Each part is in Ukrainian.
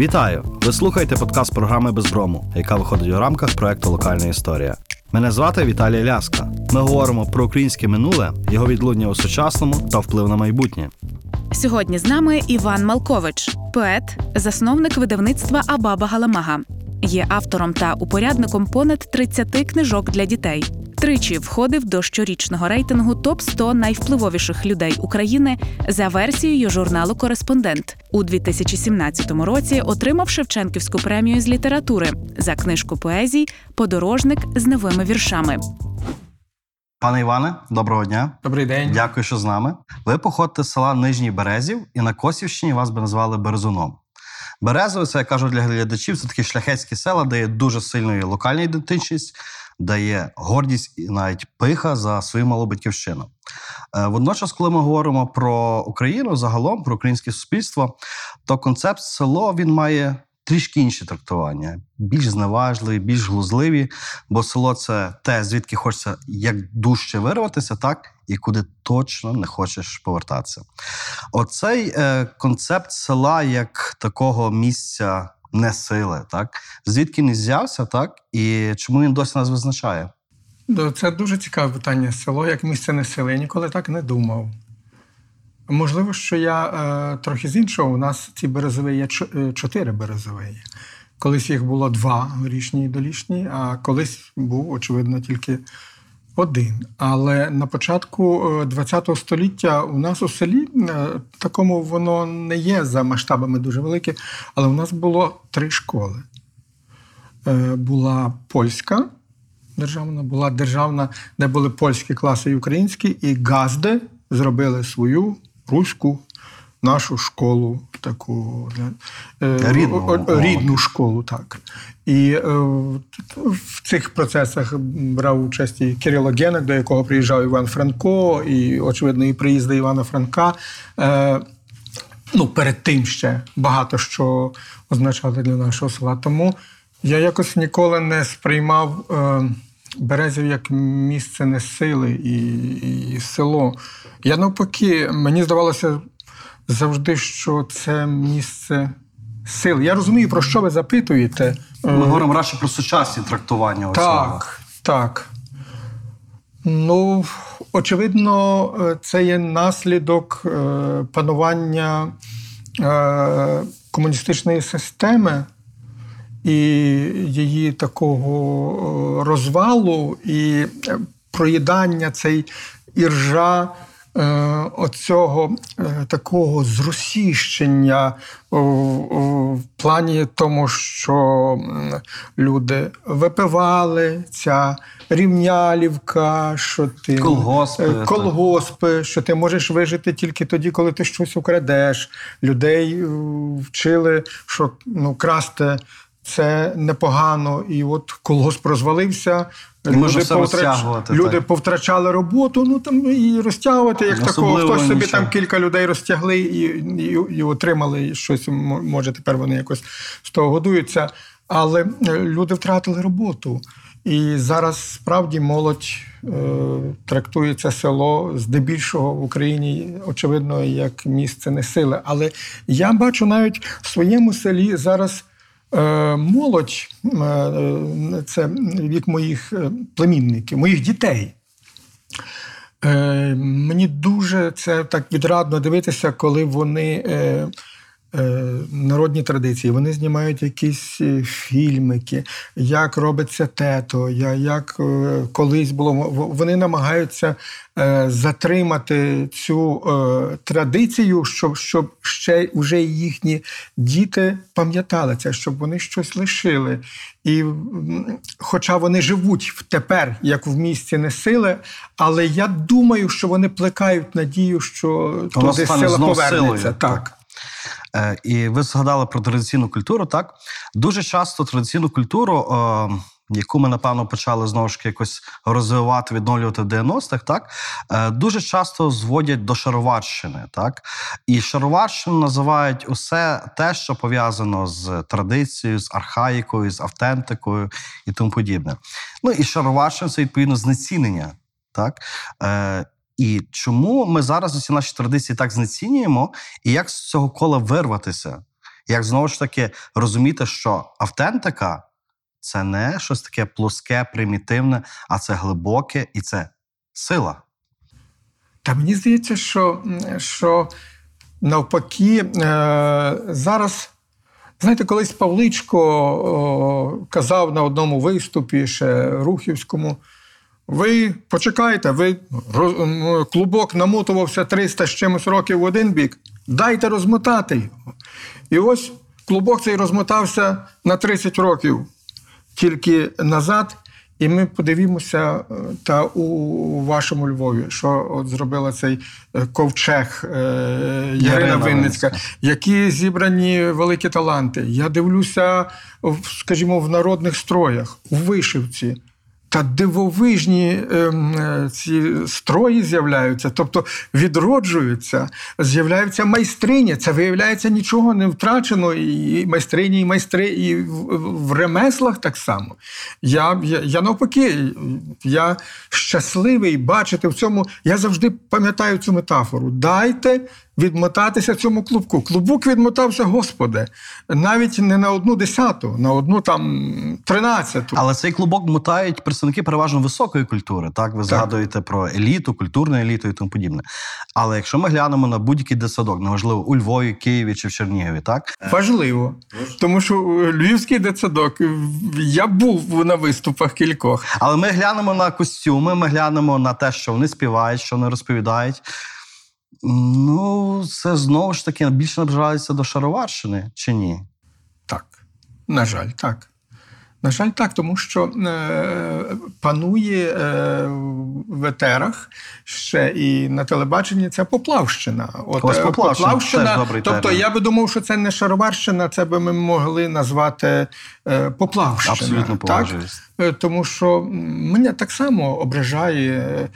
Вітаю! Ви слухаєте подкаст програми Безброму, яка виходить у рамках проекту Локальна історія. Мене звати Віталій Ляска. Ми говоримо про українське минуле, його відлуння у сучасному та вплив на майбутнє. Сьогодні з нами Іван Малкович, поет, засновник видавництва Абаба Галамага. Є автором та упорядником понад 30 книжок для дітей. Тричі входив до щорічного рейтингу топ 100 найвпливовіших людей України за версією журналу Кореспондент у 2017 році. Отримав Шевченківську премію з літератури за книжку поезій Подорожник з новими віршами. Пане Іване, доброго дня. Добрий день. Дякую, що з нами. Ви походите з села Нижній Березів, і на Косівщині вас би назвали Березуном. Березове, це я кажу для глядачів, це такі шляхетські села, де є дуже сильну локальна ідентичність, де є гордість і навіть пиха за свою малу батьківщину. Е, Водночас, коли ми говоримо про Україну, загалом про українське суспільство, то концепт село він має трішки інші трактування, більш зневажливі, більш глузливі, бо село це те, звідки хочеться як дужче вирватися, так і куди точно не хочеш повертатися. Оцей е, концепт села як такого місця не сили, так звідки не взявся, так і чому він досі нас визначає? Це дуже цікаве питання. Село як місце не сили. Я ніколи так не думав. Можливо, що я е, трохи з іншого. У нас ці березові є е, чотири березові. Колись їх було два горішні і долішні, а колись був, очевидно, тільки один. Але на початку ХХ століття у нас у селі е, такому воно не є за масштабами дуже велике, але у нас було три школи. Е, Була польська державна, була державна, де були польські класи і українські, і газди зробили свою руську нашу школу, таку е, Рідну, о- о- умовно. рідну школу, так. І е, в цих процесах брав участь і Кирило Генек, до якого приїжджав Іван Франко, і, очевидно, і приїзди Івана Франка. Е, ну, перед тим ще багато що означали для нашого села. Тому я якось ніколи не сприймав е, Березів як місце не сили і, і село. Я навпаки, мені здавалося завжди, що це місце сили. Я розумію, про що ви запитуєте. Ми Е, говоримо радше про сучасні трактування. оцього. так, так. Ну, очевидно, е, це є наслідок е, панування комуністичної системи і її такого е, розвалу, і е, проїдання цей іржа. е, Оцього такого о, в плані тому, що люди випивали ця рівнялівка, що ти Колгоспи, колгоспи, що ти можеш вижити тільки тоді, коли ти щось украдеш. Людей вчили, що ну, красти це непогано, і от колгосп розвалився. І можна все розтягувати, люди так. повтрачали роботу, ну там і розтягувати, як такого. Особливо Хтось собі нічого. там кілька людей розтягли і, і, і отримали щось. м- Може, тепер вони якось з того годуються. Але е, люди втратили роботу. І зараз справді молодь е, трактує це село здебільшого в Україні, очевидно, як місце не сили. Але я бачу навіть в своєму селі зараз молодь, е, е, це вік моїх е, племінників, моїх дітей. Е, мені дуже це так відрадно дивитися, коли вони. Е, Народні традиції, вони знімають якісь е, фільмики, як робиться тето, як е, колись було. Вони намагаються затримати цю традицію, щоб, щоб ще вже їхні діти пам'ятали це, щоб вони щось лишили. І хоча вони живуть тепер, як в місті не сили, але я думаю, що вони плекають надію, що туди сила повернеться. силою, Так. Е, І ви згадали про традиційну культуру. Так дуже часто традиційну культуру, е, яку ми напевно почали знову ж якось розвивати, відновлювати в 90-х, так е, дуже часто зводять до шароварщини. Так і шароварщину називають усе те, що пов'язано з традицією, з архаїкою, з автентикою і тому подібне. Ну і шароварщина це відповідно знецінення. Так? І чому ми зараз усі наші традиції так знецінюємо, і як з цього кола вирватися? Як знову ж таки розуміти, що автентика це не щось таке плоске, примітивне, а це глибоке і це сила. Та мені здається, що, що навпаки, е, зараз, знаєте, колись Павличко о, казав на одному виступі, ще Рухівському. Ви почекайте, ви роз- клубок намотувався 300 з чимось років в один бік. Дайте розмотати його. І ось клубок цей розмотався на 30 років тільки назад. І ми подивімося е, та у вашому Львові, що от зробила цей е, ковчег е, Ярина Ярина Винницька. які зібрані великі таланти. Я дивлюся, скажімо, в народних строях, у вишивці. Та дивовижні ем, е, ці строї з'являються, тобто відроджуються, з'являються майстрині. Це виявляється нічого не втрачено, і майстрині, і майстри, і в, ремеслах так само. Я, я, я навпаки, я щасливий бачити в цьому. Я завжди пам'ятаю цю метафору. Дайте відмотатися цьому клубку. Клубок відмотався, Господи, навіть не на одну десяту, на одну там тринадцяту. Але цей клубок мотають представники переважно високої культури. Так, ви згадуєте про еліту, культурну еліту і тому подібне. Але якщо ми глянемо на будь-який дитсадок, неважливо у Львові, Києві чи в Чернігові, так Важливо, тому що е, львівський дитсадок, е, я був на виступах кількох. Але ми глянемо на костюми, ми глянемо на те, що вони співають, що вони розповідають. Ну, це знову ж таки більше наближається до Шароварщини, чи ні? Так, на жаль, так. На жаль, так, тому що е, панує е, в етерах ще і на телебаченні це Поплавщина. От, Ось е, Поплавщина, добрий тобто термін. я би думав, що це не Шароварщина, це би ми могли назвати е, Поплавщина. Абсолютно так? Е, Тому що мене так само ображає е,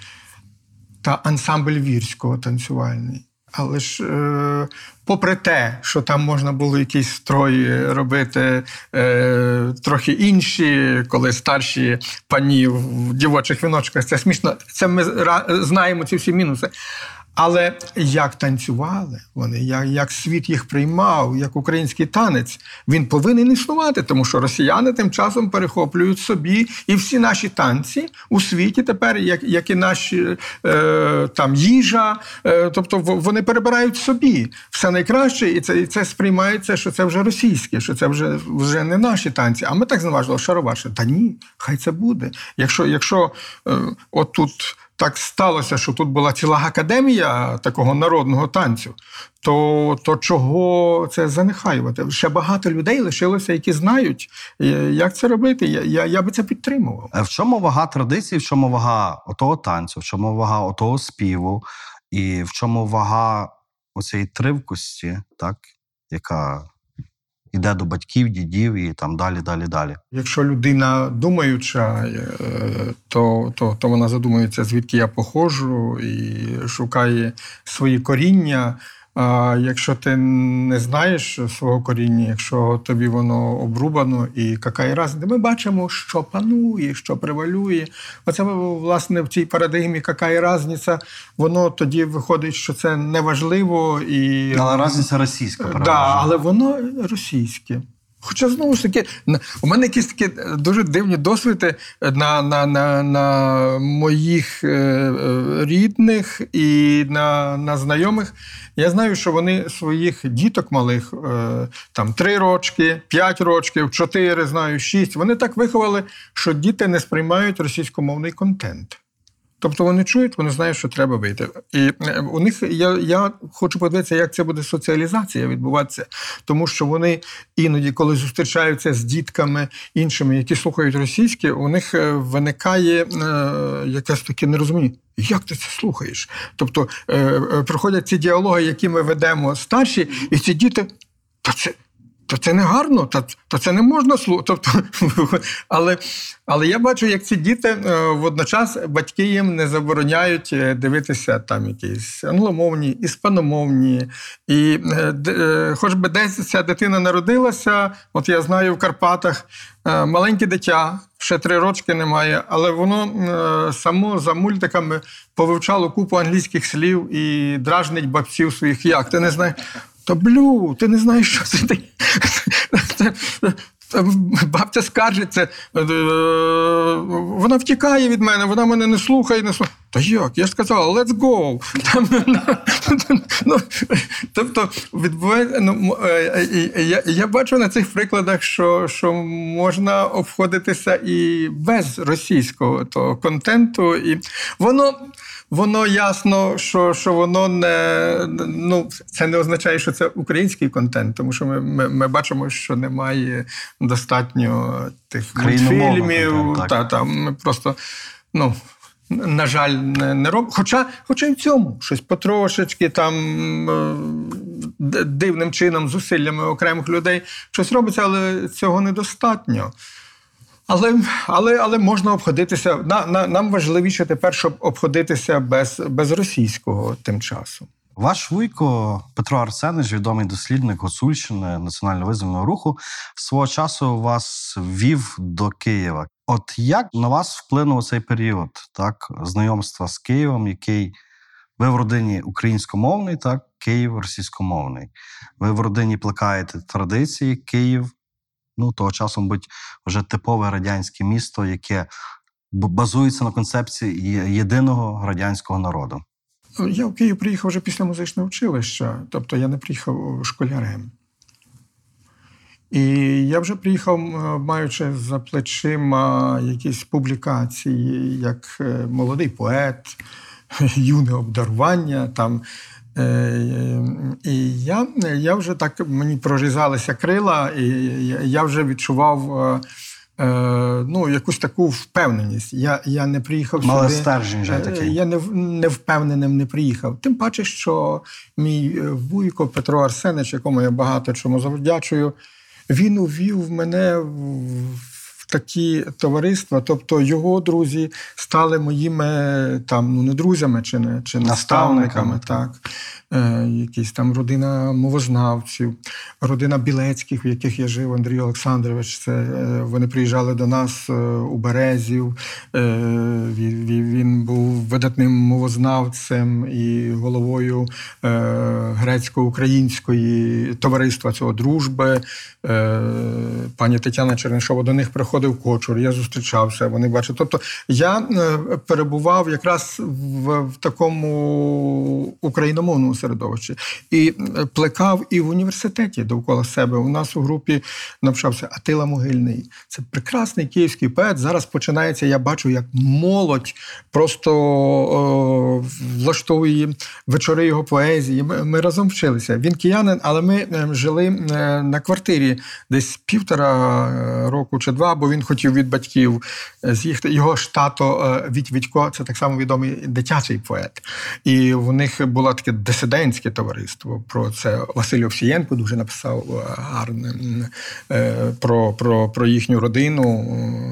та ансамбль вірського танцювальний. Але ж, е, попри те, що там можна було якісь строї робити е, трохи інші, коли старші пані в дівочих віночках, це смішно. Це ми знаємо ці всі мінуси. Але як танцювали вони, як, як світ їх приймав, як український танець, він повинен існувати, тому що росіяни тим часом перехоплюють собі і всі наші танці у світі тепер, як, як і наші е, там їжа, е, тобто вони перебирають собі все найкраще, і це, і це сприймається, що це вже російське, що це вже, вже не наші танці. А ми так зневажили шароварше. Та ні, хай це буде. Якщо, якщо е, отут так сталося, що тут була ціла академія такого народного танцю, то, то чого це занехаювати? Ще багато людей лишилося, які знають, е, як це робити. Я, я, я би це підтримував. Е, В чому вага традиції, в чому вага отого танцю, в чому вага отого співу, і в чому вага оцієї тривкості, так, яка йде до батьків, дідів і там далі, далі, далі. Якщо людина думаюча, е, то, то, то вона задумується, звідки я походжу, і шукає свої коріння. А якщо ти не знаєш свого коріння, якщо тобі воно обрубано і яка разниця, ми бачимо, що панує, що превалює. Оце власне в цій парадигмі яка різниця, воно тоді виходить, що це неважливо і Але різниця російська, Да, але воно російське. Хоча знову ж таки, у мене якісь такі е, дуже дивні досвіди на, на, на, на моїх е, е, рідних і на, на знайомих. Я знаю, що вони своїх діток малих, е, там три рочки, п'ять рочків, чотири, знаю, шість. Вони так виховали, що діти не сприймають російськомовний контент. Тобто вони чують, вони знають, що треба вийти. І е, у них я, я хочу подивитися, як це буде соціалізація відбуватися, тому що вони іноді, коли зустрічаються з дітками іншими, які слухають російське, у них е, виникає е, якесь таке нерозуміння. Як ти це слухаєш? Тобто е, ці діалоги, які ми ведемо старші, і ці діти, та це. То це не гарно, то, то це не можна слухати. Тобто, але, але я бачу, як ці діти е, водночас батьки їм не забороняють е, дивитися там якісь англомовні, іспаномовні. І е, хоч би десь ця дитина народилася, от я знаю в Карпатах маленьке дитя, ще три рочки немає, але воно е, само за мультиками повивчало купу англійських слів і дражнить бабців своїх. Як ти не знаєш? Та блю, ти не знаєш, що це таке. Бабця скаржиться, е, вона втікає від мене, вона мене не слухає, не слухає. Та як? Я ж сказала, let's go. Там, ну, тобто, ну, е, е, я, я бачу на цих прикладах, що, що можна обходитися і без російського того контенту. І воно, воно ясно, що, що воно не ну, це не означає, що це український контент, тому що ми, ми, ми бачимо, що немає достатньо тих мультфільмів. контенту. Та, та, ми просто, ну. На жаль, не, не роб... Хоча, хоча й в цьому щось потрошечки там е, дивним чином, зусиллями окремих людей щось робиться, але цього недостатньо. Але, але, але можна обходитися. На, на, нам важливіше тепер, щоб обходитися без, без російського тим часом. Ваш вуйко Петро Арсенич, відомий дослідник Гуцульщини національно визвольного руху, свого часу вас вів до Києва. От як на вас вплинув цей період, так, знайомства з Києвом, який ви в родині українськомовний, так, Київ російськомовний. Ви в родині плекаєте традиції, Київ, ну того часу, мабуть, вже типове радянське місто, яке базується на концепції єдиного радянського народу. Я в Київ приїхав вже після музичного училища, тобто я не приїхав школярем. І я вже приїхав, е, маючи за плечима якісь публікації, як е, молодий поет, юне обдарування. Там. Е, І я, я вже так мені прорізалися крила, і я- вже відчував е, е, ну, якусь таку впевненість. Я, я не приїхав сюди. стержень вже такий. Я не, не впевненим не приїхав. Тим паче, що мій вуйко Петро Арсенич, якому я багато чому завдячую, він увів мене в такі товариства, тобто його друзі стали моїми там, ну не друзями чи не чи Наставниками, наставниками, так. Е, якісь там родина мовознавців, родина Білецьких, в яких я жив, Андрій Олександрович. Це е, вони приїжджали до нас е, у Березів. Він, був видатним мовознавцем і головою грецько-української товариства цього дружби. Пані Тетяна Чернишова до них приходив кочур. Я зустрічався. Вони бачили. Тобто я перебував якраз в такому україномовному середовищі і плекав і в університеті довкола себе. У нас у групі навчався Атила Могильний. Це прекрасний київський поет. Зараз починається. Я бачу, як молодь просто о, влаштовує вечори його поезії. Ми, ми разом вчилися. Він киянин, але ми е, жили е, на квартирі десь півтора е, року чи два, бо він хотів від батьків з'їхати. Його ж тато е, Віть Вітько, це так само відомий дитячий поет. І в них було таке дисидентське товариство. Про це Василь Овсієнко дуже написав е, гарне е, про, про, про їхню родину.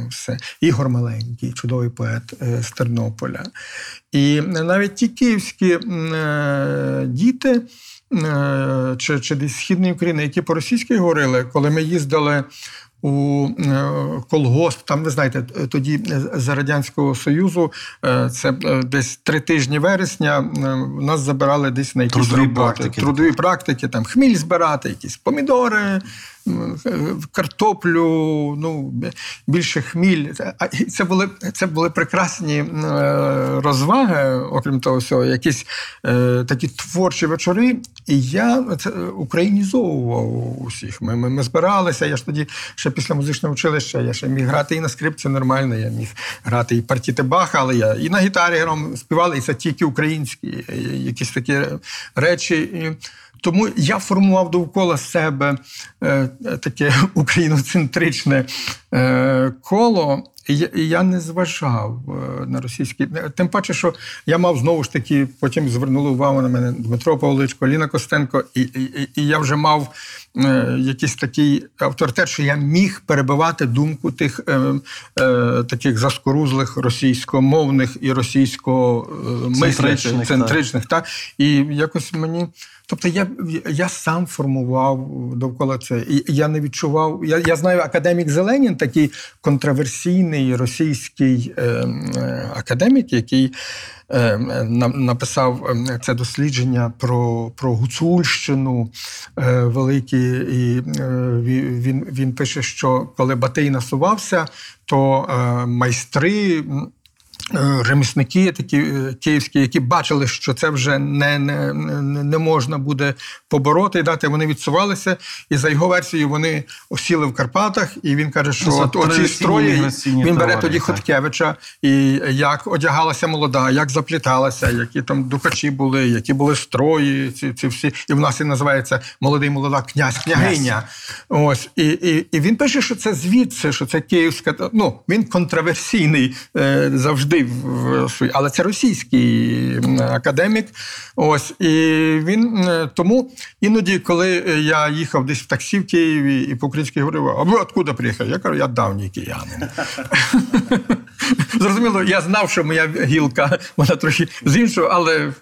е, Все. Ігор Маленький, чудовий поет з Тернополя. І навіть ті київські діти. Чи, чи десь східної України, які по-російськи говорили, коли ми їздили у е, колгосп, там ви знаєте, тоді за Радянського Союзу е, це е, десь три тижні вересня. е, Нас забирали десь на якісь Трудові практики. трудові практики, там хміль збирати, якісь помідори, е, картоплю, ну більше хміль. А це були це були прекрасні е, розваги, окрім того всього, якісь е, такі творчі вечори. І я це українізовував усіх. Ми, ми, ми збиралися. Я ж тоді ще після музичного училища я ще міг грати і на скрипці нормально, я міг грати і партіти Баха, але я і на гітарі грав, співали, і це тільки українські е, якісь такі речі. І тому я формував довкола себе е, таке україноцентричне е, коло. І я, не зважав е, на російські. Тим паче, що я мав знову ж таки, потім звернули увагу на мене Дмитро Павличко, Ліна Костенко, і, і, і- я вже мав якийсь такий авторитет, що я міг перебивати думку тих е, е, таких заскорузлих російськомовних і російськомислячих, Центричних, центричних, так. І якось мені. Тобто я, я сам формував довкола це. І я не відчував. Я, я знаю, академік Зеленін, такий контроверсійний російський е, е, академік, який е, написав е, це дослідження про, про Гуцульщину е, великі. І е, він, він, пише, що коли Батий насувався, то майстри. Е, Ремісники такі е, київські, які бачили, що це вже не, не, не, можна буде побороти і дати. Вони відсувалися, і за його версією вони осіли в Карпатах. І він каже, що от, оці строї він бере тоді так. Хоткевича, і як одягалася молода, як запліталася, які там духачі були, які були строї, ці, ці всі. І в нас і називається молодий молода князь, княгиня. Ось і, і, і він пише, що це звідси, що це київська. Ну він контроверсійний е, завжди в але це російський академік. Ось і він е, тому іноді, коли я їхав десь в таксі в Києві і по-українськи говорив, а ви откуда приїхали? Я кажу, я давній киянин. Зрозуміло, я знав, що моя гілка вона трохи з іншого, але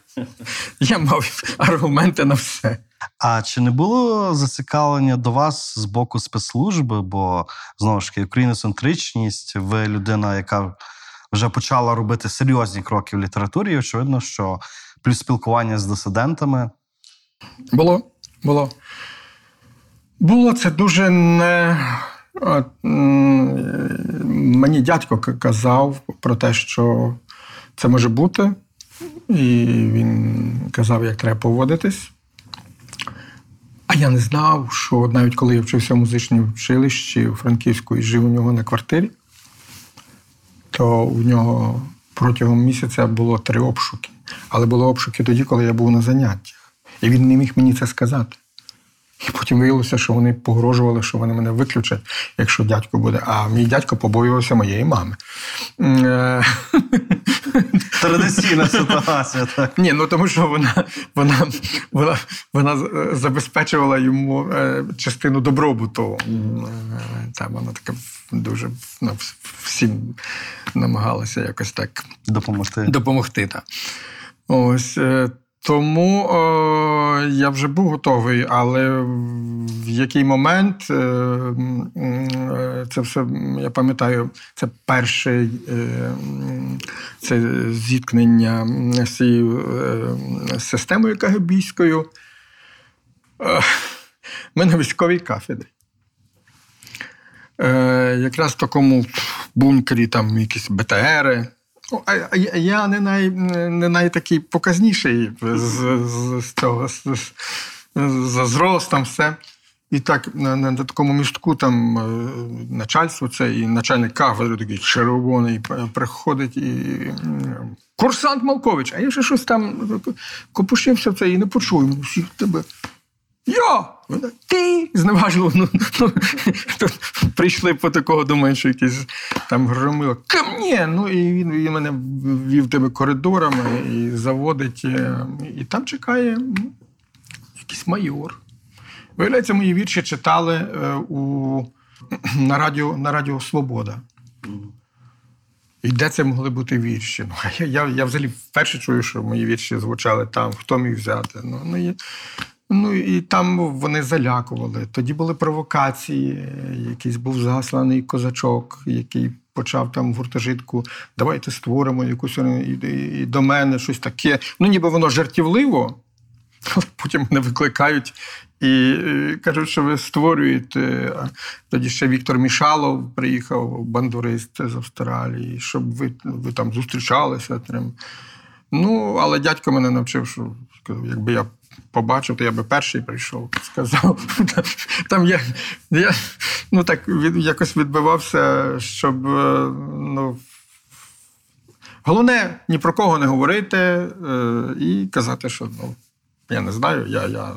я мав аргументи на все. А чи не було зацікавлення до вас з боку спецслужби? Бо знову ж таки, україноцентричність, ви людина, яка вже почала робити серйозні кроки в літературі, і очевидно, що плюс спілкування з дисидентами. Було, було. Було це дуже не. Мені дядько казав про те, що це може бути, і він казав, як треба поводитись. А я не знав, що навіть коли я вчився в музичному училищі у Франківську і жив у нього на квартирі, то у нього протягом місяця було три обшуки. Але були обшуки тоді, коли я був на заняттях. І він не міг мені це сказати. І потім виявилося, що вони погрожували, що вони мене виключать, якщо дядько буде. А мій дядько побоювався моєї мами. Е, Традиційна ситуація, так. Ні, ну тому що вона, вона, вона, вона забезпечувала йому е, частину добробуту. Е, Та вона така дуже ну, всім намагалася якось так Допомогти. допомогти. Та. Ось. Тому е, я вже був готовий, але в який момент е, е, це все, я пам'ятаю, це перше е, це зіткнення з цією е, системою КГБійською. Е, Ми на військовій кафедрі. Е, якраз в такому бункері там якісь БТРи. Ну, я- не най, не найтакий показніший з, з, з того з, з, за зростом все. І так на, на такому містку там е, начальство це і начальник кафедри такий червоний приходить і курсант Малкович, а я ще щось там копушився в це і не почув. Всіх тебе. Я! Вона, Ти зневажливо. Ну, ну, прийшли по такого, думаю, що якийсь там громило. Ка мені! Ну і він, він мене вів тебе коридорами і заводить. е, І там чекає якийсь майор. Виявляється, мої вірші читали е, у, на, радіо, на радіо Свобода. І де це могли бути вірші? Ну, я, я, я взагалі вперше чую, що мої вірші звучали там, хто міг взяти. Ну, ну, ну і там вони залякували. Тоді були провокації, якийсь був засланий козачок, який почав там в гуртожитку, давайте створимо якусь і, і, і до мене щось таке. Ну, ніби воно жартівливо. Але Потім мене викликають і е, кажуть, що ви створюєте. А Тоді ще Віктор Мішалов приїхав, бандурист з Австралії, щоб ви, ви там зустрічалися. Ну, але дядько мене навчив, що сказав, якби я побачив, то я би перший прийшов, сказав. Там я, я ну, так від, якось відбивався, щоб е, ну, Головне ні про кого не говорити е, і казати, що ну, я не знаю, я, я,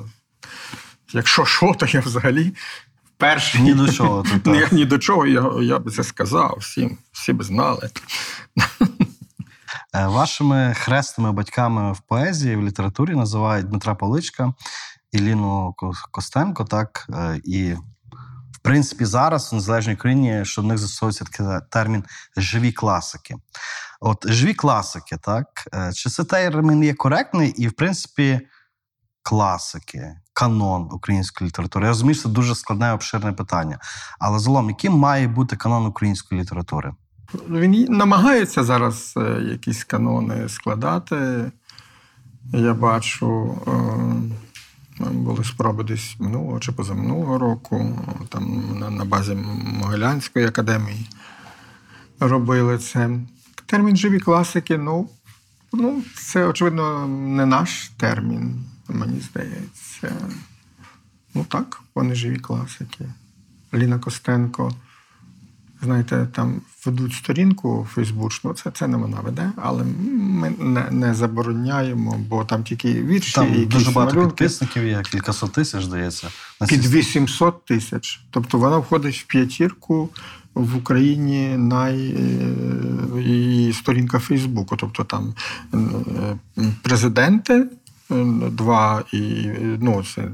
якщо що, то я взагалі перший. Ні до чого Ні, так. ні до чого, я, я би це сказав, всім, всі би знали. Е, Вашими хресними батьками в поезії, в літературі називають Дмитра Поличка Іліну Ко- Костенко, так е, і. В принципі, зараз в незалежній Україні, що в них застосовується такий термін живі класики. От живі класики, так е, чи це термін є коректний, і в принципі, класики, канон української літератури. Я розумію, що це дуже складне обширне питання. Але загалом, яким має бути канон української літератури? Він намагається зараз е, якісь канони складати. Я бачу, е, були спроби десь минулого чи позаминулого року, там на, базі Могилянської академії робили це. Термін живі класики, ну, ну, це, очевидно, не наш термін, мені здається. Ну так, вони живі класики. Ліна Костенко знаєте, там ведуть сторінку фейсбучну, це, це не вона веде, але ми не, не забороняємо, бо там тільки вірші, і якісь дуже багато малюнки. підписників є, кількасот тисяч, здається. Під цій 800 тисяч. Тобто вона входить в п'ятірку в Україні най е, її сторінка Фейсбуку. Тобто там е, президенти. е, Два і ну, це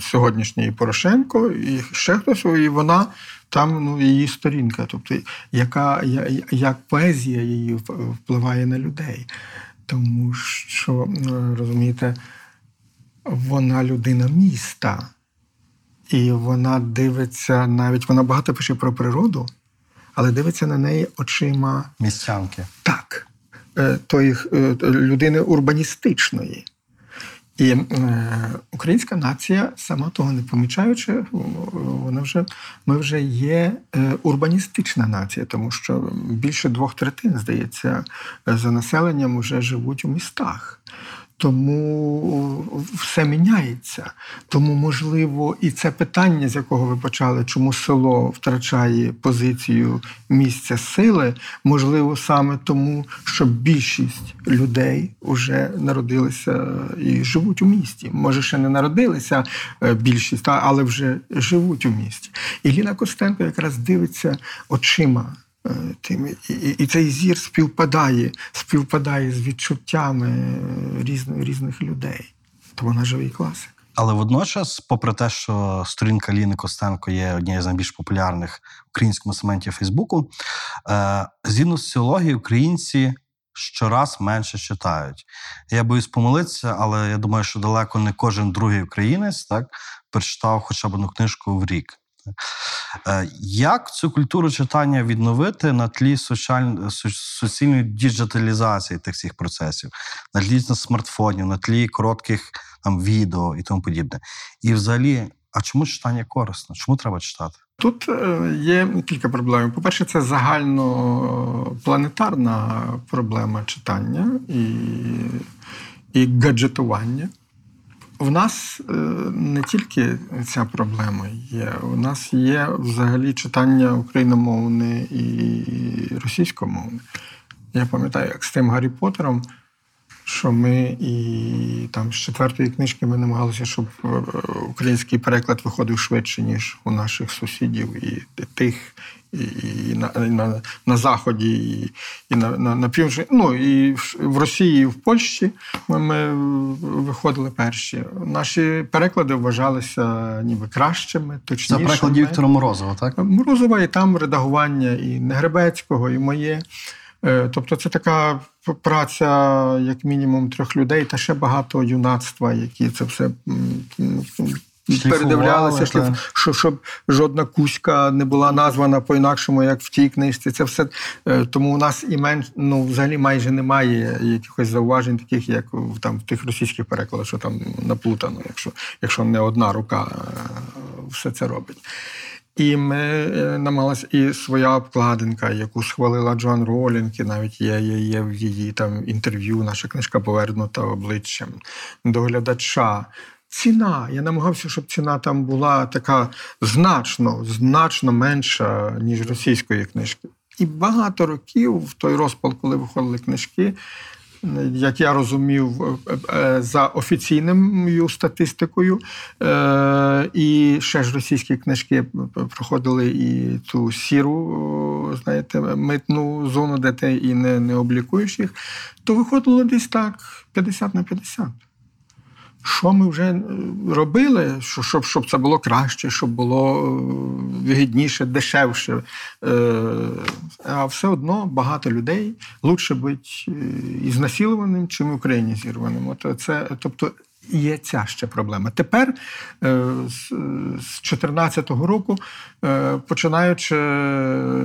сьогоднішній Порошенко, і ще хтось, і вона там ну, її сторінка. Тобто, яка як поезія її впливає на людей. Тому що, е, розумієте, вона людина міста. І вона дивиться навіть, вона багато пише про природу, але дивиться на неї очима містянки. так, е, тої е, людини урбаністичної. І е, українська нація, сама того не помічаючи, вона вже, ми вже є е, урбаністична нація, тому що більше двох третин, здається, за населенням вже живуть у містах. Тому все міняється. Тому, можливо, і це питання, з якого ви почали, чому село втрачає позицію місця сили, можливо, саме тому, що більшість людей вже народилися і живуть у місті. Може, ще не народилися е, більшість, але вже живуть у місті. І Ліна Костенко якраз дивиться очима тим, і, і, цей зір співпадає, співпадає з відчуттями е, різних, різних людей. То вона живий класик. Але водночас, попри те, що сторінка Ліни Костенко є однією з найбільш популярних в українському сегменті Фейсбуку, е, згідно з українці щораз менше читають. Я боюсь помилитися, але я думаю, що далеко не кожен другий українець так прочитав хоча б одну книжку в рік. Е, Як цю культуру читання відновити на тлі суцільної діджиталізації тих всіх процесів, на тлі смартфонів, на тлі коротких там відео і тому подібне. І взагалі, а чому читання корисно? Чому треба читати? Тут е, є кілька проблем. По-перше, це загальнопланетарна проблема читання і, і гаджетування. У нас е, не тільки ця проблема є, у нас є взагалі читання україномовне і російськомовне. Я пам'ятаю, як з тим Гаррі Поттером, що ми і там з четвертої книжки ми намагалися, щоб е, український переклад виходив швидше, ніж у наших сусідів, і тих, і, і на, і на, на Заході, і, і на, на, на півночі. Ну і в, в Росії, і в Польщі ми, ми виходили перші. Наші переклади вважалися ніби кращими, точнішими. приклад Віктора Морозова, так? Морозова і там редагування і Негребецького, і моє. Е, Тобто це така праця, як мінімум, трьох людей, та ще багато юнацтва, які це все передивлялися, шліф, так. що, щоб жодна кузька не була названа по-інакшому, як в тій книжці. Це все е, тому у нас і менш ну взагалі майже немає якихось зауважень, таких як там в тих російських перекладах, що там наплутано, якщо, якщо не одна рука е, все це робить. І ми е, намагалися, і своя обкладинка, яку схвалила Джоан Ролінг, і навіть є, є, є в її там інтерв'ю, наша книжка повернута обличчям до глядача. Ціна. Я намагався, щоб ціна там була така значно, значно менша, ніж російської книжки. І багато років, в той розпал, коли виходили книжки, як я розумів, е, е, за офіційною статистикою, е, і ще ж російські книжки проходили і ту сіру, знаєте, митну зону, де ти і не, не облікуєш їх, то виходило десь так 50 на 50. Що ми вже е, робили, що- щоб, щоб це було краще, щоб було е, вигідніше, дешевше. Е, А все одно багато людей лучше бути ізнасилуваним, чим українізірваним, От це, тобто є ця ще проблема. Тепер, е, з 2014 року, е, починаючи, е,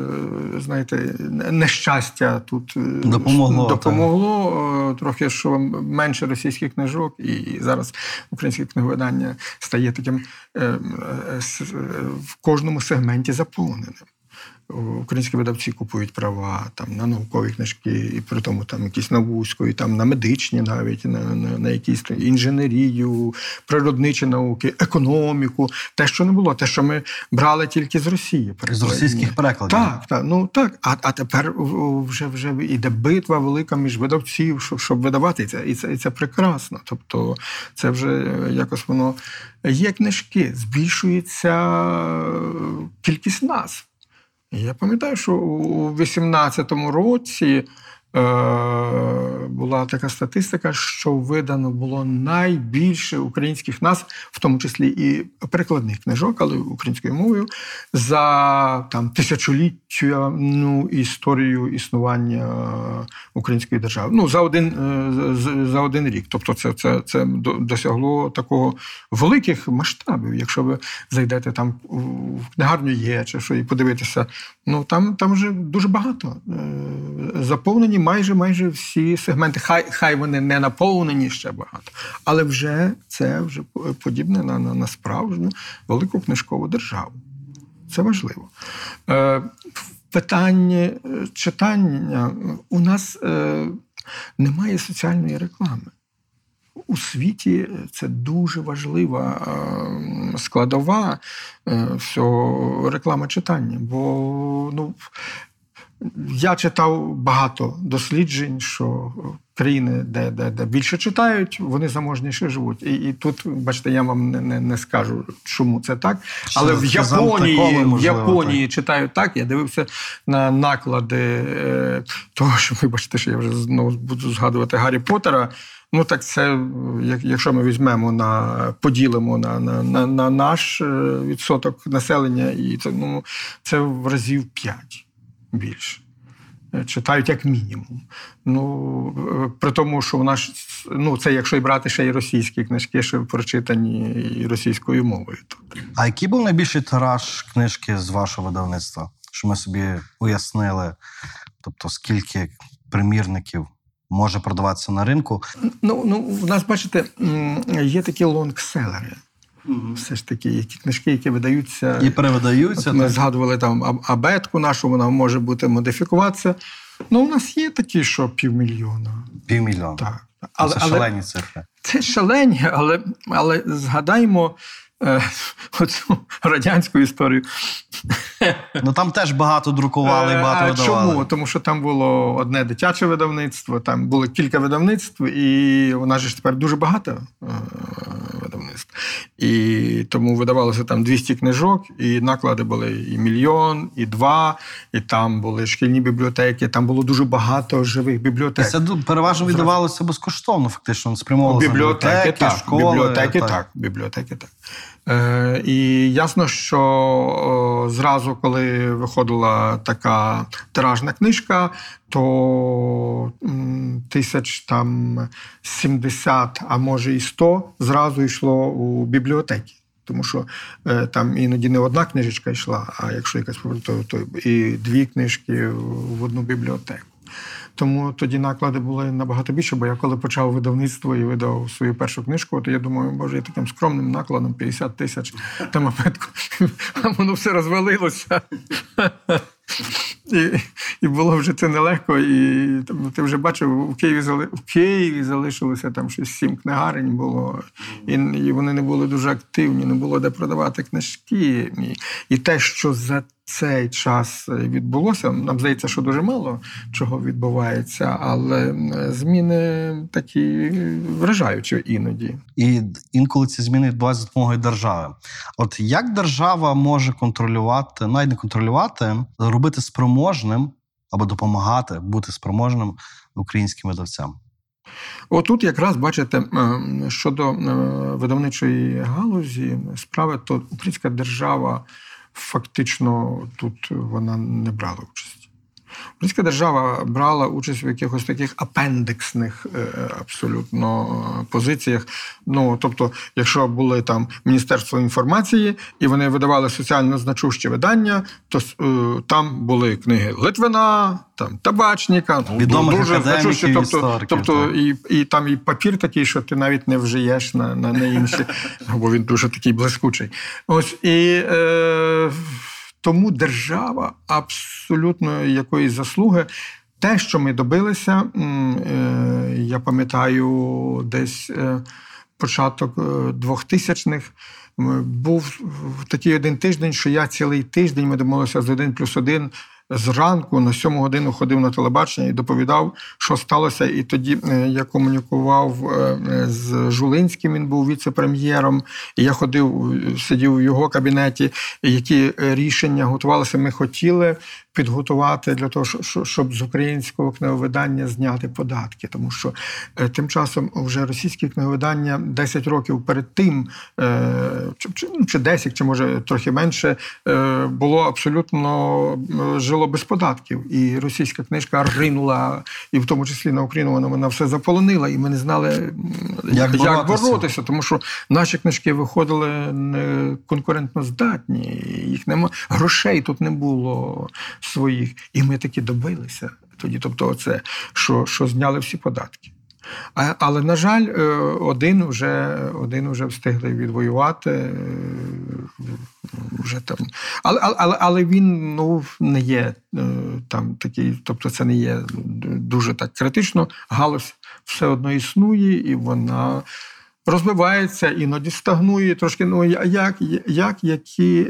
знаєте, нещастя тут Допомогло, допомогло трохи, що менше російських книжок, і зараз українське книговидання стає таким в кожному сегменті заповненим. Українські видавці купують права там на наукові книжки, і при тому там якісь на вузьку, і там на медичні, навіть на, на, на якісь інженерію, природничі науки, економіку, те, що не було, те, що ми брали тільки з Росії. З російських перекладів. Так, так, ну так. А, а тепер вже вже іде битва велика між видавців, щоб, щоб видавати це, і це, і це прекрасно. Тобто, це вже якось воно є книжки, збільшується кількість назв. Я пам'ятаю, що у 18-му році була така статистика, що видано було найбільше українських назв, в тому числі і перекладних книжок, але українською мовою, за там тисячоліття історію існування української держави. Ну, за один, е, за один рік. Тобто, це, це, це досягло такого великих масштабів. Якщо ви зайдете там в книгарню є, чи що і подивитися, ну там, там вже дуже багато. Е, Заповнені майже майже всі сегменти. Хай, хай вони не наповнені ще багато, але вже це вже подібне на, на, на справжню велику книжкову державу. Це важливо. Е, в е, читання у нас е, немає соціальної реклами. У світі це дуже важлива е, складова е, всього реклама читання. Бо ну, я читав багато досліджень, що країни, де, де, де більше читають, вони заможніше живуть. І, і тут, бачите, я вам не, не, не скажу, чому це так. Але в Ще за Японії, в можливо, Японії читають так. Я дивився на наклади е, того, що вибачте, що я вже знову буду згадувати Гаррі Поттера. Ну так це, як- якщо ми візьмемо на поділимо на, на, на, на наш е, відсоток населення, і це ну це в разів п'ять більше. Е, Читають як мінімум. Ну, е, при тому, що в нас, ну, це якщо і брати ще й російські книжки, ще прочитані і російською мовою. Тут. А який був найбільший тираж книжки з вашого видавництва? Що ми собі уяснили? Тобто, скільки примірників може продаватися на ринку? Ну, ну, в нас, бачите, є такі лонгселери. Все ж таки, які книжки, які видаються. І перевидаються. От ми так? згадували там аб- абетку нашу, вона може бути модифікуватися. Ну, у нас є такі, що півмільйона. Півмільйона. Так. Але, Це шалені цифри. це шалені, але, але згадаймо е, оцю радянську історію. Ну там теж багато друкували і Е, багато видавали. Чому? Тому що там було одне дитяче видавництво, там було кілька видавництв, і у нас ж тепер дуже багато е, видавництв. І тому видавалося там 200 книжок, і наклади були і мільйон, і два, і там були шкільні бібліотеки, там було дуже багато живих бібліотек. це переважно віддавалося безкоштовно, фактично спрямовувалося на Бібліотеки, так, школи. бібліотеки, так. бібліотеки, так. Е, і ясно, що зразу, коли виходила така тиражна книжка, то тисяч там 70, а може і 100 зразу йшло у бібліотеки. Тому що е, там іноді не одна книжечка йшла, а якщо якась то, то і дві книжки в одну бібліотеку. Тому тоді наклади були набагато більше, бо я коли почав видавництво і видав свою першу книжку, то я думаю, боже, я таким скромним накладом 50 тисяч там опитку. а воно все розвалилося. І, і було вже це нелегко. І там, ти вже бачив, в Києві в Києві залишилося там щось сім книгарень було, і, і вони не були дуже активні, не було де продавати книжки. І, і те, що за цей час відбулося, нам здається, що дуже мало чого відбувається, але зміни такі вражаючі іноді. І інколи ці зміни відбуваються за допомогою держави. От як держава може контролювати, навіть не контролювати, робити спроможним або допомагати бути спроможним українським видавцям? Отут якраз бачите, е, щодо е, видавничої галузі справи, то українська держава фактично тут вона не брала участі. Українська держава брала участь в якихось таких апендексних е, абсолютно е, позиціях. Ну тобто, якщо були там Міністерство інформації і вони видавали соціально значущі видання, то е, там були книги Литвина, там табачника, ну, дуже значущі. Тобто, тобто і, і там і папір такий, що ти навіть не вжиєш на, на, на інші, бо він дуже такий блискучий. Ось і е, тому держава абсолютно якоїсь заслуги. Те, що ми добилися, е, я пам'ятаю, десь е, початок е, 2000-х, був такий один тиждень, що я цілий тиждень ми домовилися з один плюс один. Зранку на сьому годину ходив на телебачення і доповідав, що сталося. І тоді е, я комунікував е, з Жулинським, він був віце-прем'єром. І я ходив, сидів у його кабінеті, які рішення готувалися. Ми хотіли підготувати для того, що- що- щоб з українського книговидання зняти податки. Тому що е, тим часом вже російське книговидання 10 років перед тим, е, чи, чи, ну, чи 10, чи може трохи менше, е, було абсолютно жило без податків. І російська книжка ринула, і в тому числі на Україну вона, вона все заполонила, і ми не знали, Як як, боротися. боротися, тому що наші книжки виходили не конкурентно здатні, їх нема грошей тут не було своїх. І ми таки добилися тоді. Тобто, це що, що зняли всі податки. А, але, на жаль, е, один вже, один вже встигли відвоювати. е, Вже там. Але, але, але, він ну, не є е, там такий, тобто це не є дуже так критично. Галузь все одно існує, і вона розвивається, іноді стагнує трошки. Ну, як, як які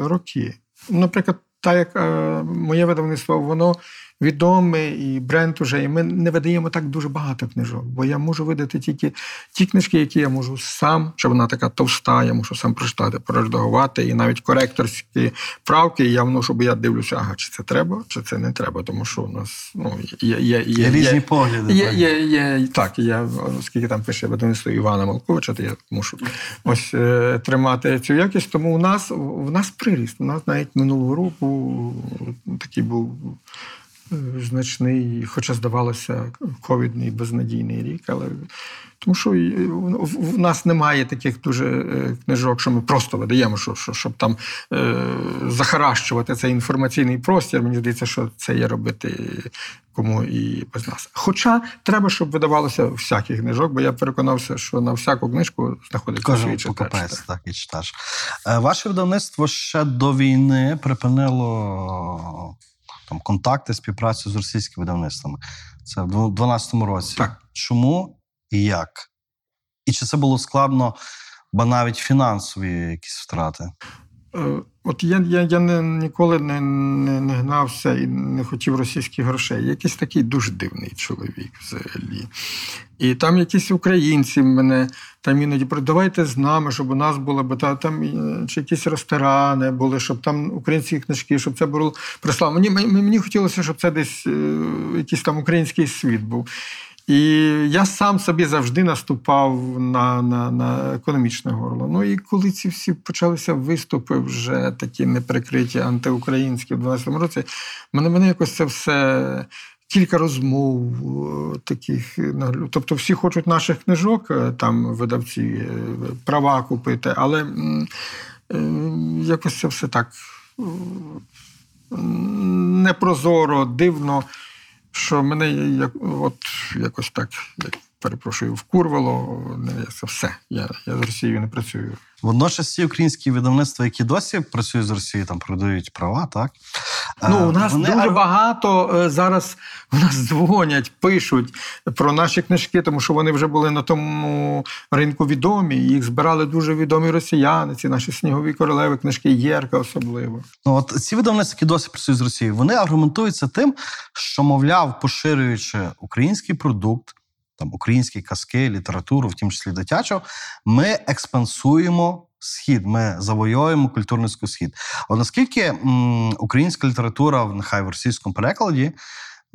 роки? Наприклад, так як е, моє видавництво, воно відоме і бренд уже, і ми не видаємо так дуже багато книжок, бо я можу видати тільки ті книжки, які я можу сам, що вона така товста, я можу сам прочитати, проредагувати, і навіть коректорські правки я вношу, бо я дивлюся, ага, чи це треба, чи це не треба, тому що у нас ну, є, є, є, Є різні погляди. Є, є, є, так, я, оскільки там пише видавництво Івана Малковича, то я мушу ось е, тримати цю якість. Тому у нас в нас приріст. У нас навіть минулого року такий був значний, хоча здавалося, ковідний безнадійний рік, але тому що е, в, нас немає таких дуже е, книжок, що ми просто видаємо, що, що, щоб там е, захаращувати цей інформаційний простір. Мені здається, що це є робити кому і без нас. Хоча треба, щоб видавалося всяких книжок, бо я переконався, що на всяку книжку знаходиться свій читач. покупець, так і читач. Е, Ваше видавництво ще до війни припинило там, контакти, співпрацю з російськими видавництвами. Це в 2012 році. Так. Чому і як? І чи це було складно, бо навіть фінансові якісь втрати? Е, От я, я, я не, ніколи не, не, не гнався і не хотів російських грошей. Якийсь такий дуже дивний чоловік взагалі. І там якісь українці мене там іноді давайте з нами, щоб у нас було, бо та- там чи якісь ресторани були, щоб там українські книжки, щоб це було прислав. Мені, мені, мені хотілося, щоб це десь е, якийсь там український світ був. І я сам собі завжди наступав на, на, на економічне горло. Ну і коли ці всі почалися виступи, вже такі неприкриті антиукраїнські в 12-му році, мене, мене якось це все. Кілька розмов е, таких наглю- Тобто всі хочуть наших книжок, е, там видавці е, права купити, але е, якось це все так е, непрозоро, дивно що мене як, от якось так, як перепрошую, вкурвало. Це все. Я, я з Росією не працюю. Водночас ці українські видавництва, які досі працюють з Росією, там продають права, так? Ну, Е, у нас вони дуже багато е, зараз у нас дзвонять, пишуть про наші книжки, тому що вони вже були на тому ринку відомі. Їх збирали дуже відомі росіяни. Ці наші снігові королеви, книжки Єрка особливо. Ну, от ці видавництва, які досі працюють з Росією, вони аргументуються тим, що, мовляв, поширюючи український продукт, там українські казки, літературу, в тім числі дитячу, ми експансуємо схід, ми завоюємо культурницький схід. От наскільки м, українська література, нехай в російському перекладі,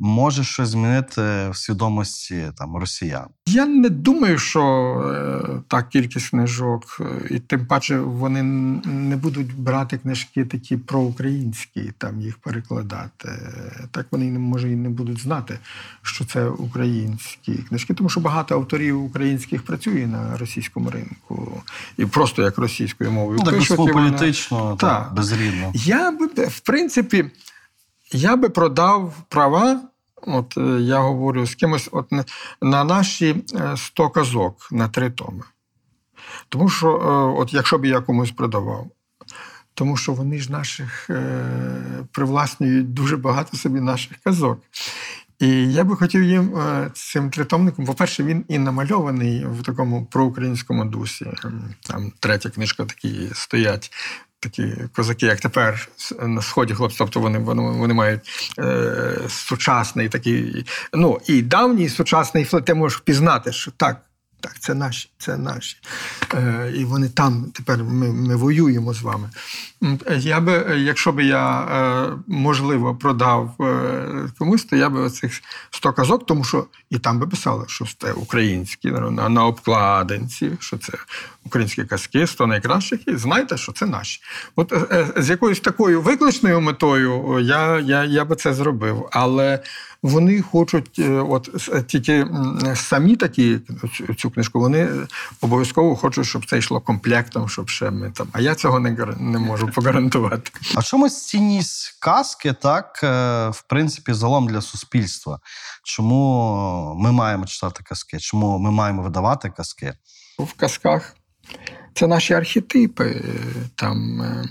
може щось змінити в свідомості там росіян. Я не думаю, що е, та кількість книжок, е, і тим паче вони не будуть брати книжки такі проукраїнські, там їх перекладати. Так вони може і не будуть знати, що це українські книжки, тому що багато авторів українських працює на російському ринку і просто як російською мовою. Ну, так пишуть, політично, так, безрідно. Я би, в принципі, я би продав права. От е, я говорю з кимось от, на- на наші е, 100 казок на три томи. Тому що, е, от якщо б я комусь продавав, тому що вони ж наших е, привласнюють дуже багато собі наших казок. І я би хотів їм е, цим тритомником, по-перше, він і намальований в такому проукраїнському дусі. Там третя книжка такі стоять. Такі козаки, як тепер на сході хлопці, тобто вони, вони, вони мають е, сучасний такий, ну і давній сучасний флот, ти можеш пізнати, що так, так, це наші, це наші. Е, і вони там тепер ми, ми воюємо з вами. Е, Я би, е, якщо б я е, можливо продав е, комусь, то я би оцих 100 казок, тому що і там би писали, що це українські на, на обкладинці, що це українські казки, 100 найкращих, і знаєте, що це наші. От е, е, з якоюсь такою викличною метою я, я, я би це зробив. Але вони хочуть, е, от тільки самі такі цю, книжку, вони е, обов'язково хочуть, щоб це йшло комплектом, щоб ще ми там. А я цього не, не можу погарантувати. А чомусь цінність казки, так, е, в принципі, залом для суспільства. Чому ми маємо читати казки? Чому ми маємо видавати казки? в казках. Це наші архетипи е, там, е,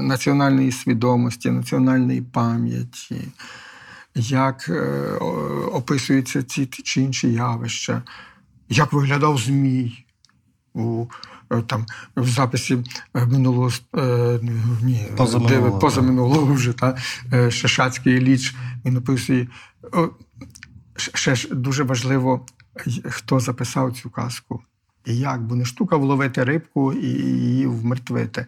національної свідомості, національної пам'яті, як е, описуються ці чи інші явища, як виглядав Змій у, е, там, в записі е, минулого ні, Позаминулого, позаминулого вже та, Шишацький ліч. Він описує. Ще ж дуже важливо, хто записав цю казку. І як, бо не штука вловити рибку і її вмертвити.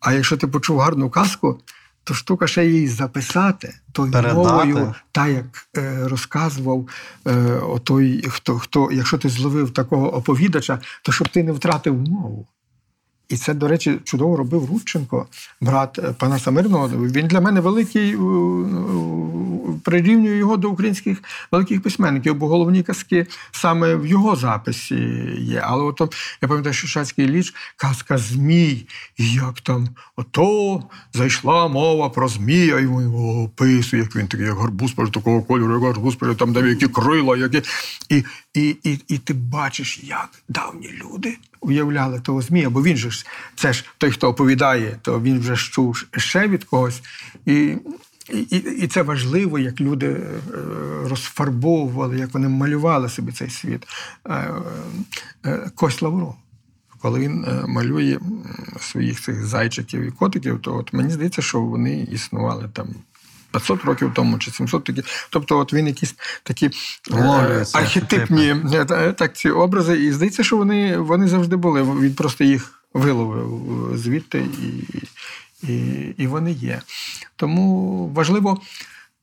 А якщо ти почув гарну казку, то штука ще її записати, тою Передати. мовою, та як е, розказував е, отой, хто, хто, якщо ти зловив такого оповідача, то щоб ти не втратив мову. І це, до речі, чудово робив Рудченко, брат е, пана Самирного. Він для мене великий, прирівнюю його до українських великих письменників, бо головні казки саме в його записі є. Але ото, я пам'ятаю, що Шацький ліч, казка Змій, і як там ото зайшла мова про Змія, і він його описує, як він такий, як гарбуз, такого кольору, як гарбуз, там де які крила, які. І, і, і, і ти бачиш, як давні люди уявляли того Змія, бо він же ж це ж той, хто оповідає, то він вже чув ще від когось. І, і, і це важливо, як люди е, розфарбовували, як вони малювали собі цей світ. Е, е, Кость Лавров. Коли він малює своїх цих зайчиків і котиків, то от мені здається, що вони існували там 500 років тому чи 700 років. Тобто, от він якісь такі е, архетипні е, так, ці образи, і здається, що вони, вони завжди були. Він просто їх виловив звідти, і, і, і вони є. Тому важливо,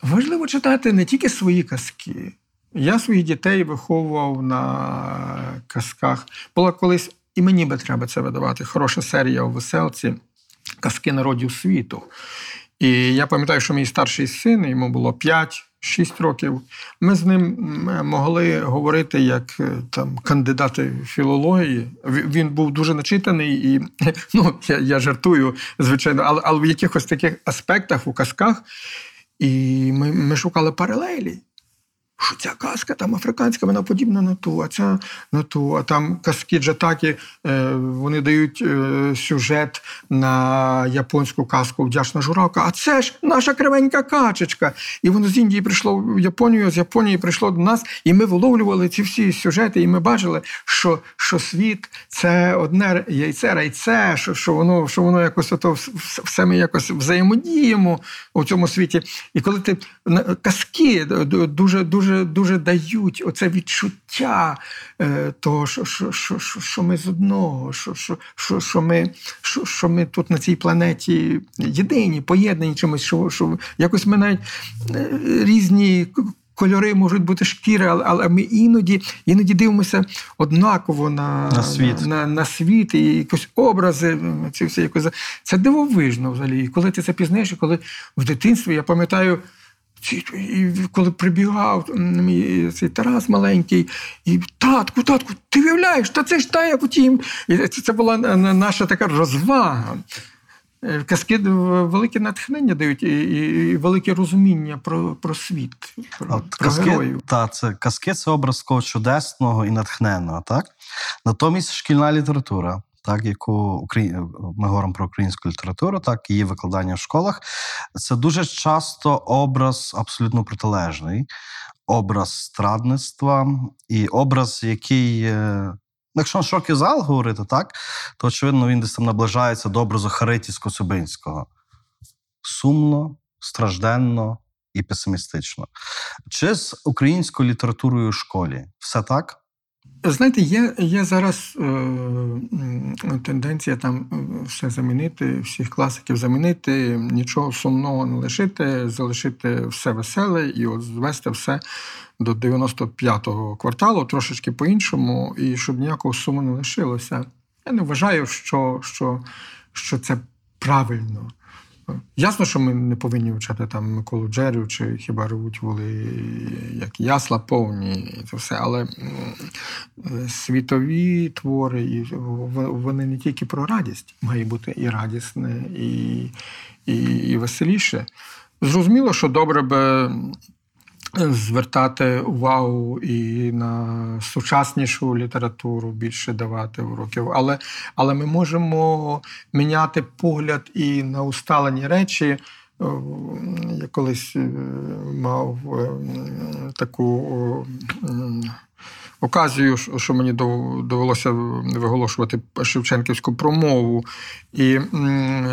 важливо читати не тільки свої казки. Я своїх дітей виховував на казках. Була колись, і мені би треба це видавати. Хороша серія у веселці казки народів світу. І я пам'ятаю, що мій старший син, йому було 5-6 років. Ми з ним могли говорити як е, там кандидати філології. Він був дуже начитаний, і ну, я, я жартую, звичайно, але, але в якихось таких аспектах у казках. І ми, ми шукали паралелі. Що ця казка там африканська, вона подібна на ту, а ця на ту. А там казки Джатакі, е, вони дають е, сюжет на японську казку Вдячна журавка. А це ж наша кривенька качечка. І воно з Індії прийшло в Японію, з Японії прийшло до нас, і ми виловлювали ці всі сюжети, і ми бачили, що, що світ це одне яйце, райце, що, що воно, що воно якось ото все ми якось взаємодіємо у цьому світі. І коли ти казки дуже дуже дуже, дуже дають оце відчуття е, того, що, що, що, що, що ми з одного, що, що, що, що, ми, що, що ми тут на цій планеті єдині, поєднані чимось, що, що якось ми навіть е, різні. Кольори можуть бути шкіри, але, але ми іноді, іноді дивимося однаково на, На світ. на, на світ і якось образи. Ці все якось це дивовижно взагалі. І коли ти це пізнаєш, і коли в дитинстві я пам'ятаю. І коли прибігав мій цей Тарас маленький, і татку, татку, ти уявляєш, та це ж та як у тім. Це, це була на- наша така розвага. Е, Казки велике натхнення дають і, і, і велике розуміння про, про світ, про, От про казки, героїв. та, це, казки це образ чудесного і натхненного, так? Натомість шкільна література, так, яку Украї... ми говоримо про українську літературу, так, її викладання в школах, це дуже часто образ абсолютно протилежний, образ страдництва і образ, який. е, ну, Якщо на широкий зал говорити, так, то очевидно він десь там наближається до образу Хариті з Сумно, стражденно і песимістично. Чи з українською літературою у школі все так? Знаєте, є, є зараз е, тенденція там е, все замінити, всіх класиків замінити, нічого сумного не лишити, залишити все веселе і от звести все до 95-го кварталу, трошечки по-іншому, і щоб ніякого суму не лишилося. Я не вважаю, що, що, що це правильно. Ясно, що ми не повинні вчати там Миколу Джерю чи хіба ревуть воли як ясла повні, і це все. Але світові твори, і вони не тільки про радість, має бути і радісне, і, і, і веселіше. Зрозуміло, що добре би звертати увагу і на сучаснішу літературу, більше давати уроків. Але, але ми можемо міняти погляд і на усталені речі. Я колись е, мав е, таку оказію, що мені дов- довелося виголошувати Шевченківську промову. І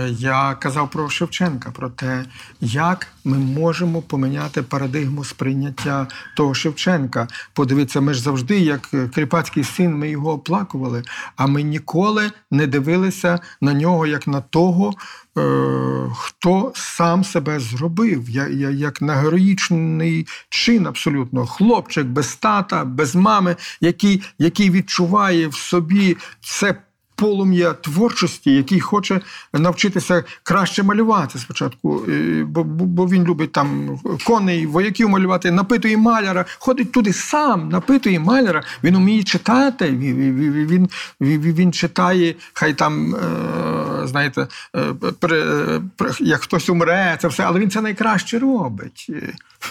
я казав про Шевченка, про те, як ми можемо поміняти парадигму сприйняття того Шевченка. Подивіться, ми ж завжди, як кріпацький син, ми його оплакували, а ми ніколи не дивилися на нього як на того. Е, Хто сам себе зробив, як на героїчний чин, абсолютно. Хлопчик без тата, без мами, який, який відчуває в собі це полум'я творчості, який хоче навчитися краще малювати спочатку, е, бо, бо, він любить там коней, вояків малювати, напитує маляра, ходить туди сам, напитує маляра. Він вміє читати, він, він, він, він, читає, хай там, е, знаєте, е, як хтось умре, це все, але він це найкраще робить.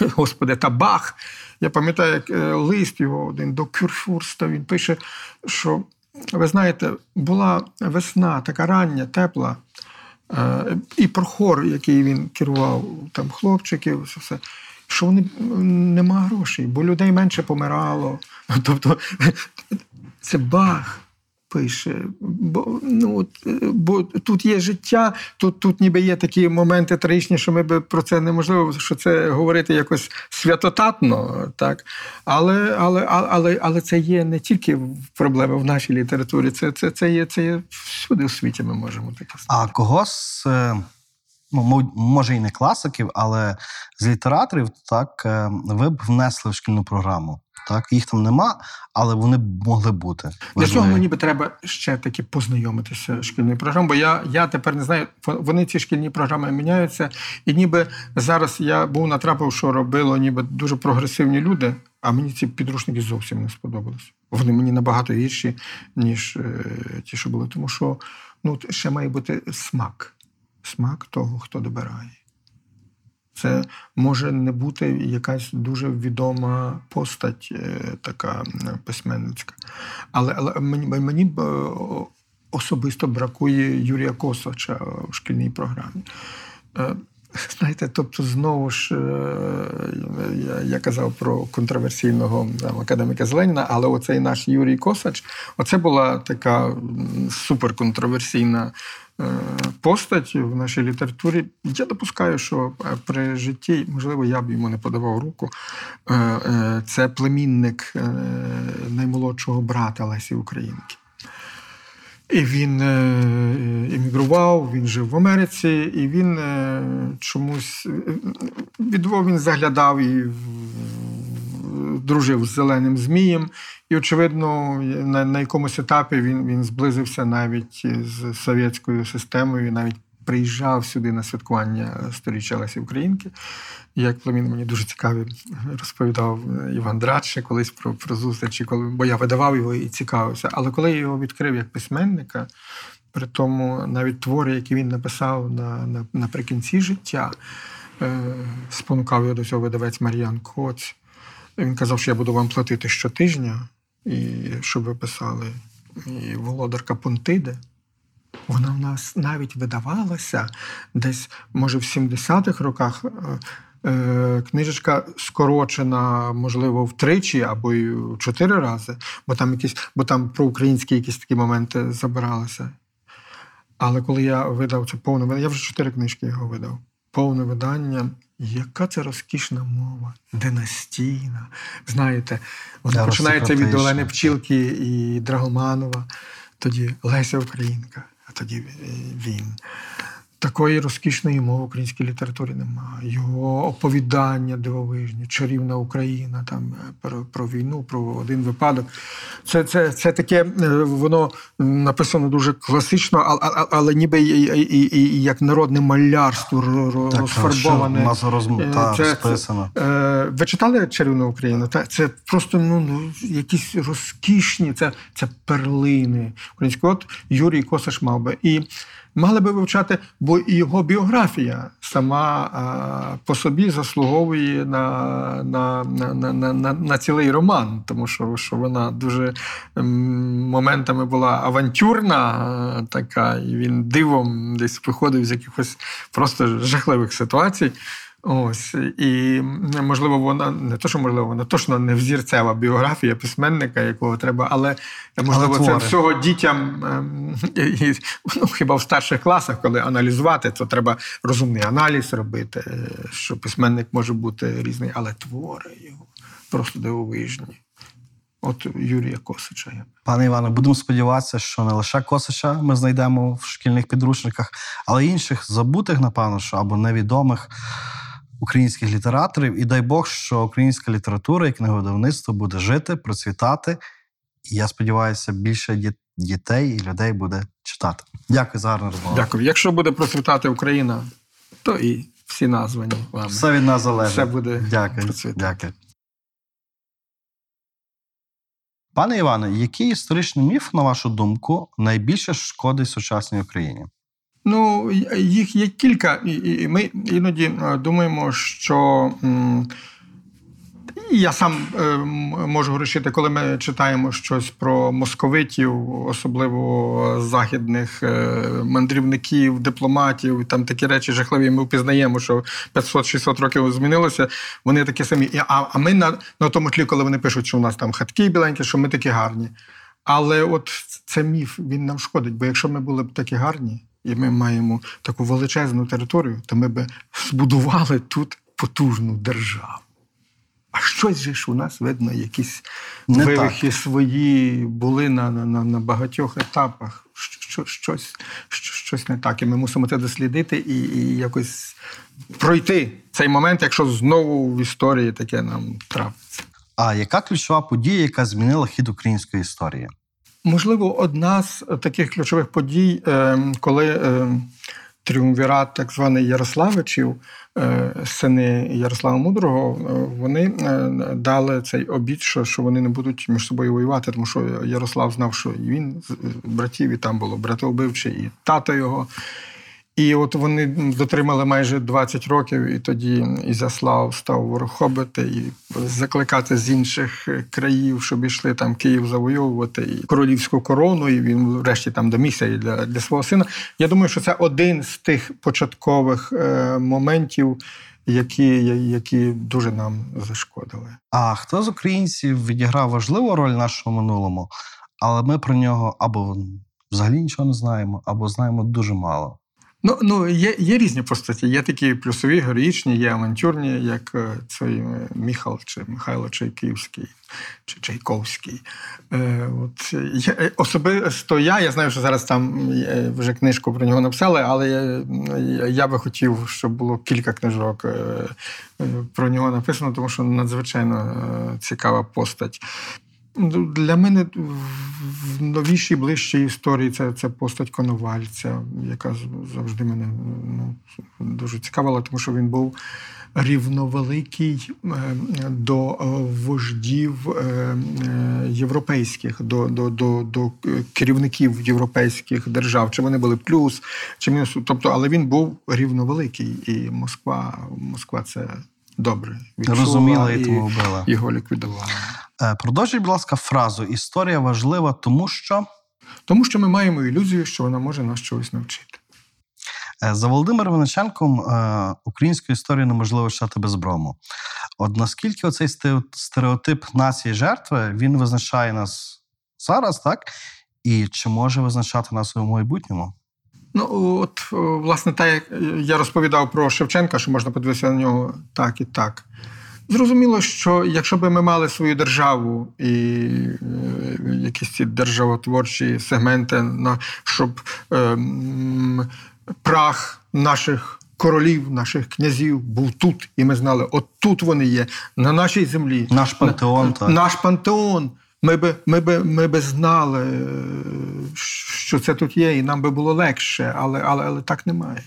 Господи, та бах. Я пам'ятаю, як лист його один до Кюрфюрста, він пише, що ви знаєте, була весна така рання, тепла, е, і про хор, який він керував, там хлопчиків, все, все, що вони нема грошей, бо людей менше помирало. Тобто це бах. Пише, бо, ну, е, бо тут є життя, тут, тут ніби є такі моменти трагічні, що ми би про це неможливо, що це говорити якось святотатно, так? Але, але, але, але, але це є не тільки проблеми в нашій літературі, це, це, це, є, це є всюди у світі ми можемо таке сказати. А кого з, е, ну, мо- може і не класиків, але з літераторів, так, е, ви б внесли в шкільну програму. Так, їх там нема, але вони б могли бути. Для цього мені би треба ще таки познайомитися з шкільною програмою, бо я, я тепер не знаю, вони ці шкільні програми міняються. І ніби зараз я був натрапив, що робило ніби дуже прогресивні люди, а мені ці підручники зовсім не сподобались. Вони мені набагато гірші, ніж е, ті, що були. Тому що ну, ще має бути смак. Смак того, хто добирає. Це може не бути якась дуже відома постать, е, така письменницька. Але, але мені, мені е, особисто бракує Юрія Косача в шкільній програмі. Е, Знаєте, тобто, знову ж я, казав про контроверсійного там, академіка Зеленіна, але оцей наш Юрій Косач, оце була така суперконтроверсійна постать в нашій літературі. Я допускаю, що е, при житті, можливо, я б йому не подавав руку. Е, е, Це племінник е, наймолодшого брата Лесі Українки. І він е, емігрував, він жив в Америці, і він е, чомусь е, від Львова він заглядав і дружив з зеленим змієм. І, очевидно, на, на якомусь етапі він, він зблизився навіть з совєтською системою, навіть приїжджав сюди на святкування сторіччя Лесі Українки. Як племін мені дуже цікаві розповідав Іван Драдше колись про, про зустрічі, коли, бо я видавав його і цікавився. Але коли я його відкрив як письменника, при тому навіть твори, які він написав на, на, наприкінці життя, е, спонукав його до цього видавець Мар'ян Коц. Він казав, що я буду вам платити щотижня, і щоб ви писали. І володарка Понтиде. Вона в нас навіть видавалася десь, може, в 70-х роках. е, е, Книжечка скорочена, можливо, втричі або й в чотири рази, бо там якісь, бо там про українські якісь такі моменти забиралися. Але коли я видав це повне видання, я вже чотири книжки його видав. Повне видання. Яка це розкішна мова, династійна. Знаєте, вона Да, починається від. Олени Пчілки і Драгоманова, тоді Леся Українка, а тоді е, він. Такої розкішної мови в українській літературі немає. Його оповідання дивовижні, чарівна Україна, там е, про, про війну, про один випадок. Це, це, це таке, е, воно написано дуже класично, а- а- але ніби і, і, і, і як народне малярство Так, розфарбоване. що у роз- Е, та, це- розписано. Е, ви читали Чарівну Україну? Та це просто ну, ну якісь розкішні, це, це перлини. Українського от Юрій Косаш мав би. І мали би вивчати, бо і його біографія сама а, по собі заслуговує на, на, на, на, на, на, цілий роман, тому що, що вона дуже моментами була авантюрна, така, і він дивом десь виходив з якихось просто жахливих ситуацій. Ось і можливо, вона не то, що можливо, вона точно не взірцева біографія письменника, якого треба, але можливо, це всього дітям ем, і, ну, хіба в старших класах, коли аналізувати, то треба розумний аналіз робити, е, що письменник може бути різний, але твори його просто дивовижні. От Юрія Косича. Пане Іване, будемо сподіватися, що не лише Косича ми знайдемо в шкільних підручниках, але й інших забутих, напевно, або невідомих українських літераторів. І дай Бог, що українська література і книговидавництво буде жити, процвітати. І я сподіваюся, більше дітей і людей буде читати. Дякую за гарну розмову. Дякую. Якщо буде процвітати Україна, то і всі названі вами. Все від нас залежить. Все буде Дякую. процвітати. Дякую. Пане Іване, який історичний міф, на вашу думку, найбільше шкодить сучасній Україні? Ну, їх є кілька, і, ми іноді е, думаємо, що я сам е, можу грішити, коли ми читаємо щось про московитів, особливо західних е, мандрівників, дипломатів, там такі речі жахливі. Ми впізнаємо, що 500-600 років змінилося. Вони такі самі. А, а ми на, на тому тлі, коли вони пишуть, що у нас там хатки біленькі, що ми такі гарні. Але от це міф, він нам шкодить, бо якщо ми були б такі гарні, і ми маємо таку величезну територію, то ми б збудували тут потужну державу. А щось же ж у нас видно, якісь Не вивихи свої були на, на, на, багатьох етапах. Що, щось, щось не так. І ми мусимо це дослідити і, і якось пройти цей момент, якщо знову в історії таке нам трапиться. А яка ключова подія, яка змінила хід української історії? Можливо, одна з таких ключових подій, е, коли е, тріумвірат так званий Ярославичів, е, сини Ярослава Мудрого, вони дали цей обід, що, вони не будуть між собою воювати, тому що Ярослав знав, що він з братів, і там було братовбивче, і тато його. І от вони дотримали майже 20 років, і тоді Ізяслав став ворохобити і закликати з інших країв, щоб йшли там Київ завойовувати і королівську корону. І він врешті там домігся і для, для свого сина. Я думаю, що це один з тих початкових е, моментів, які, які дуже нам зашкодили. А хто з українців відіграв важливу роль в нашому минулому, але ми про нього або взагалі нічого не знаємо, або знаємо дуже мало. Ну, ну є, є різні постаті. Є такі плюсові, героїчні, є авантюрні, як е, цей е, Міхал чи Михайло Чайківський чи Чайковський. Е, от, я, е, особисто я, я знаю, що зараз там вже книжку про нього написали, але я, я, би хотів, щоб було кілька книжок про нього написано, тому що надзвичайно цікава постать. Ну, Для мене в новішій, ближчій історії це, це постать Коновальця, яка завжди мене ну, дуже цікавила, тому що він був рівновеликий е, до е, вождів е, європейських, до, до, до, до керівників європейських держав. Чи вони були плюс, чи мінус. Тобто, але він був рівновеликий, і Москва, Москва це добре відчула Розуміла і і тому вбила. його ліквідувала. Е, Продовжіть, будь ласка, фразу Історія важлива, тому що Тому що ми маємо ілюзію, що вона може нас чогось навчити. Е, За Володимиром Винниченком е, українську історію неможливо читати без брому. От наскільки оцей стереотип нації жертви він визначає нас зараз, так? І чи може визначати нас у майбутньому? Ну, от, власне, так як я розповідав про Шевченка, що можна подивитися на нього так і так. Зрозуміло, що якщо б ми мали свою державу і е, якісь ці державотворчі сегменти, на, щоб е, м, прах наших королів, наших князів був тут, і ми знали, от тут вони є, на нашій землі. Наш пантеон, так. Наш пантеон. Ми би, ми, би, ми би знали, що це тут є, і нам би було легше, але, але, але так немає.